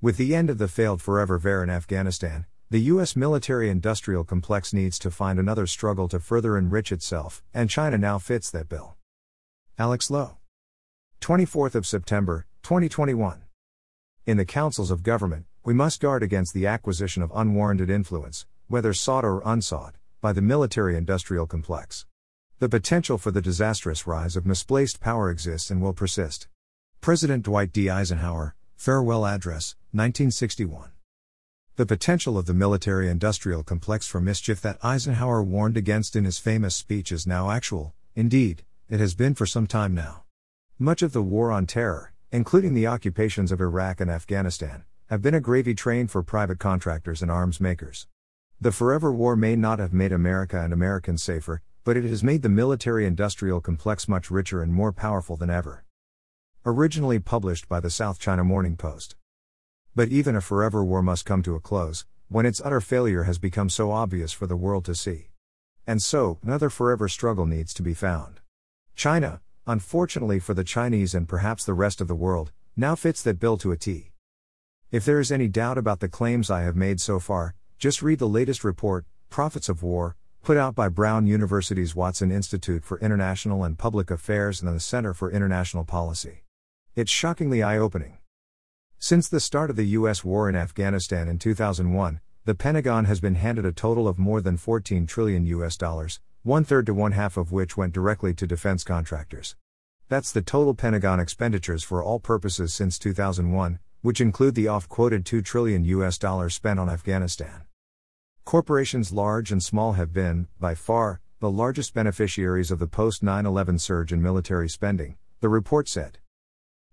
With the end of the failed Forever Ver in Afghanistan, the U.S. military industrial complex needs to find another struggle to further enrich itself, and China now fits that bill. Alex Lo. 24th of September, 2021. In the councils of government, we must guard against the acquisition of unwarranted influence, whether sought or unsought, by the military industrial complex. The potential for the disastrous rise of misplaced power exists and will persist. President Dwight D. Eisenhower, Farewell Address, 1961. The potential of the military industrial complex for mischief that Eisenhower warned against in his famous speech is now actual, indeed, it has been for some time now. Much of the war on terror, including the occupations of Iraq and Afghanistan, have been a gravy train for private contractors and arms makers. The forever war may not have made America and Americans safer, but it has made the military industrial complex much richer and more powerful than ever. Originally published by the South China Morning Post. But even a forever war must come to a close, when its utter failure has become so obvious for the world to see. And so, another forever struggle needs to be found. China, unfortunately for the Chinese and perhaps the rest of the world, now fits that bill to a T. If there is any doubt about the claims I have made so far, just read the latest report, Profits of War, put out by Brown University's Watson Institute for International and Public Affairs and the Center for International Policy. It's shockingly eye opening. Since the start of the U.S. war in Afghanistan in 2001, the Pentagon has been handed a total of more than 14 trillion US dollars, one third to one half of which went directly to defense contractors. That's the total Pentagon expenditures for all purposes since 2001, which include the oft quoted 2 trillion US dollars spent on Afghanistan. Corporations large and small have been, by far, the largest beneficiaries of the post 9 11 surge in military spending, the report said.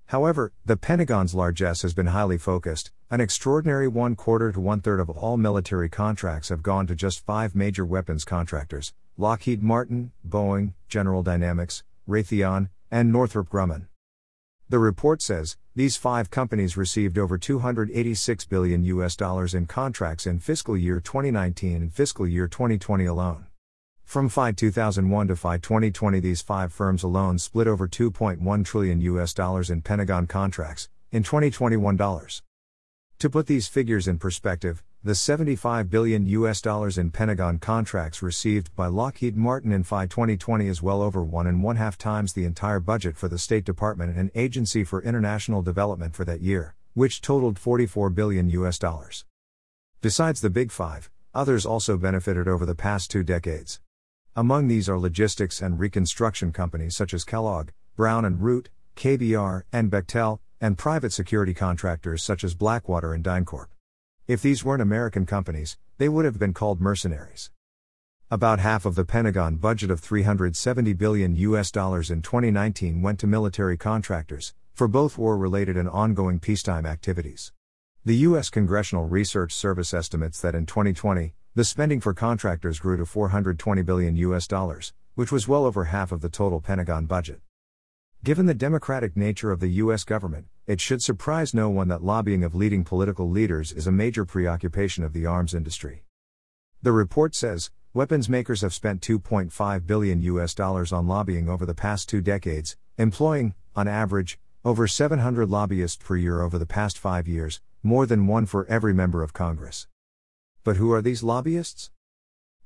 However, the Pentagon's largesse has been highly focused. An extraordinary one quarter to one third of all military contracts have gone to just five major weapons contractors Lockheed Martin, Boeing, General Dynamics, Raytheon, and Northrop Grumman. The report says these five companies received over 286 billion US dollars in contracts in fiscal year 2019 and fiscal year 2020 alone. From FY 2001 to FY 2020 these five firms alone split over 2.1 trillion US dollars in Pentagon contracts in 2021 dollars. To put these figures in perspective, the 75 billion US dollars in Pentagon contracts received by Lockheed Martin in FY 2020 is well over one and one half times the entire budget for the State Department and Agency for International Development for that year, which totaled 44 billion US dollars. Besides the Big 5, others also benefited over the past two decades. Among these are logistics and reconstruction companies such as Kellogg, Brown and Root, KBR, and Bechtel, and private security contractors such as Blackwater and DynCorp. If these weren't American companies, they would have been called mercenaries. About half of the Pentagon budget of 370 billion US dollars in 2019 went to military contractors for both war-related and ongoing peacetime activities. The US Congressional Research Service estimates that in 2020, the spending for contractors grew to 420 billion US dollars, which was well over half of the total Pentagon budget. Given the democratic nature of the US government, it should surprise no one that lobbying of leading political leaders is a major preoccupation of the arms industry. The report says, weapons makers have spent 2.5 billion US dollars on lobbying over the past 2 decades, employing on average over 700 lobbyists per year over the past 5 years, more than one for every member of Congress. But who are these lobbyists?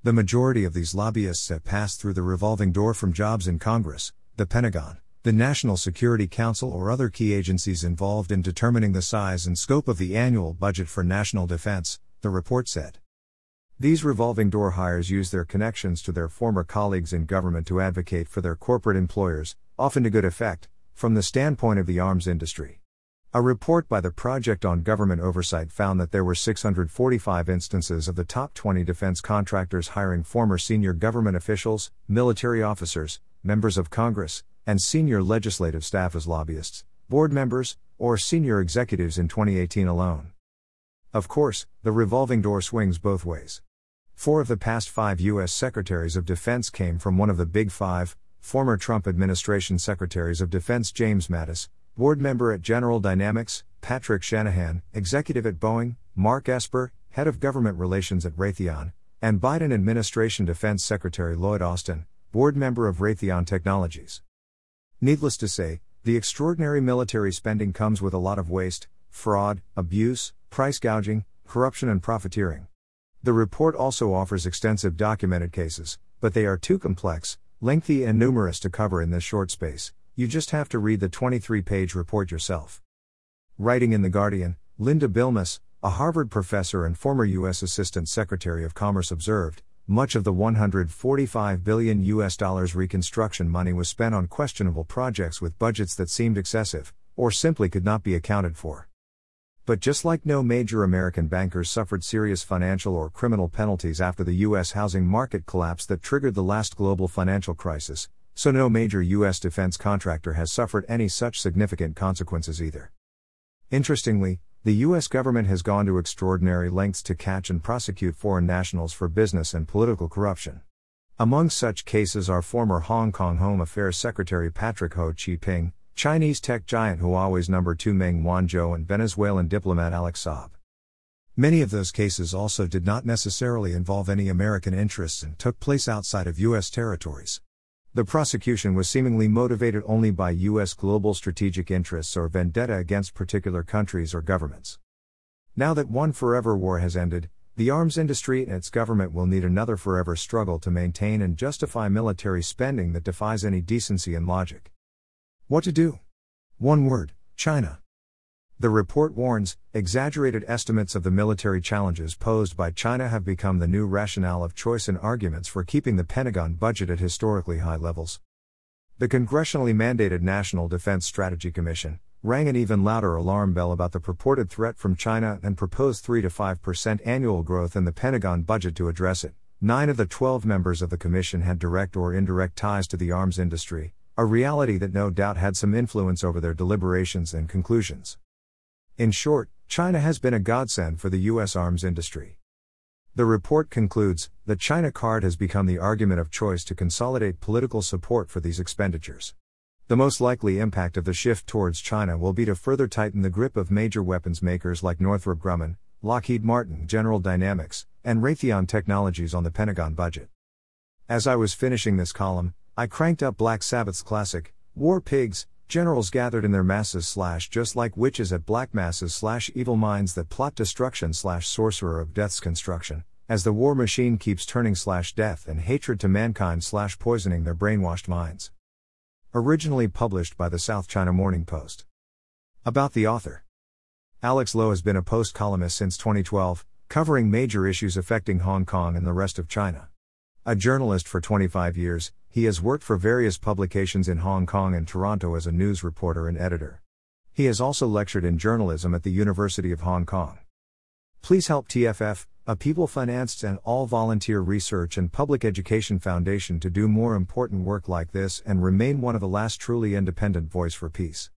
The majority of these lobbyists have passed through the revolving door from jobs in Congress, the Pentagon, the National Security Council or other key agencies involved in determining the size and scope of the annual budget for national defense, the report said. These revolving door hires use their connections to their former colleagues in government to advocate for their corporate employers, often to good effect, from the standpoint of the arms industry. A report by the Project on Government Oversight found that there were 645 instances of the top 20 defense contractors hiring former senior government officials, military officers, members of Congress, and senior legislative staff as lobbyists, board members, or senior executives in 2018 alone. Of course, the revolving door swings both ways. Four of the past five U.S. Secretaries of Defense came from one of the Big Five, former Trump administration Secretaries of Defense James Mattis, board member at General Dynamics, Patrick Shanahan, executive at Boeing, Mark Esper, head of government relations at Raytheon, and Biden administration Defense Secretary Lloyd Austin, board member of Raytheon Technologies. Needless to say, the extraordinary military spending comes with a lot of waste, fraud, abuse, price gouging, corruption, and profiteering. The report also offers extensive documented cases, but they are too complex, lengthy, and numerous to cover in this short space. You just have to read the 23 page report yourself. Writing in The Guardian, Linda Bilmes, a Harvard professor and former U.S. Assistant Secretary of Commerce, observed much of the 145 billion US dollars reconstruction money was spent on questionable projects with budgets that seemed excessive, or simply could not be accounted for. But just like no major American bankers suffered serious financial or criminal penalties after the U.S. housing market collapse that triggered the last global financial crisis, so no major U.S. defense contractor has suffered any such significant consequences either. Interestingly, the U.S. government has gone to extraordinary lengths to catch and prosecute foreign nationals for business and political corruption. Among such cases are former Hong Kong Home Affairs Secretary Patrick Ho Chi Ping, Chinese tech giant Huawei's number 2 Meng Wanzhou and Venezuelan diplomat Alex Saab. Many of those cases also did not necessarily involve any American interests and took place outside of U.S. territories. The prosecution was seemingly motivated only by U.S. global strategic interests or vendetta against particular countries or governments. Now that one forever war has ended, the arms industry and its government will need another forever struggle to maintain and justify military spending that defies any decency and logic. What to do? One word China. The report warns exaggerated estimates of the military challenges posed by China have become the new rationale of choice in arguments for keeping the Pentagon budget at historically high levels. The congressionally mandated National Defense Strategy Commission rang an even louder alarm bell about the purported threat from China and proposed 3 to 5% annual growth in the Pentagon budget to address it. Nine of the 12 members of the commission had direct or indirect ties to the arms industry, a reality that no doubt had some influence over their deliberations and conclusions. In short, China has been a godsend for the U.S. arms industry. The report concludes the China card has become the argument of choice to consolidate political support for these expenditures. The most likely impact of the shift towards China will be to further tighten the grip of major weapons makers like Northrop Grumman, Lockheed Martin, General Dynamics, and Raytheon Technologies on the Pentagon budget. As I was finishing this column, I cranked up Black Sabbath's classic, War Pigs, generals gathered in their masses slash just like witches at black masses slash evil minds that plot destruction slash sorcerer of death's construction, as the war machine keeps turning slash death and hatred to mankind slash poisoning their brainwashed minds. Originally published by the South China Morning Post. About the author. Alex Lo has been a post columnist since 2012, covering major issues affecting Hong Kong and the rest of China. A journalist for 25 years, he has worked for various publications in Hong Kong and Toronto as a news reporter and editor. He has also lectured in journalism at the University of Hong Kong. Please help TFF, a people financed and all volunteer research and public education foundation to do more important work like this and remain one of the last truly independent voice for peace.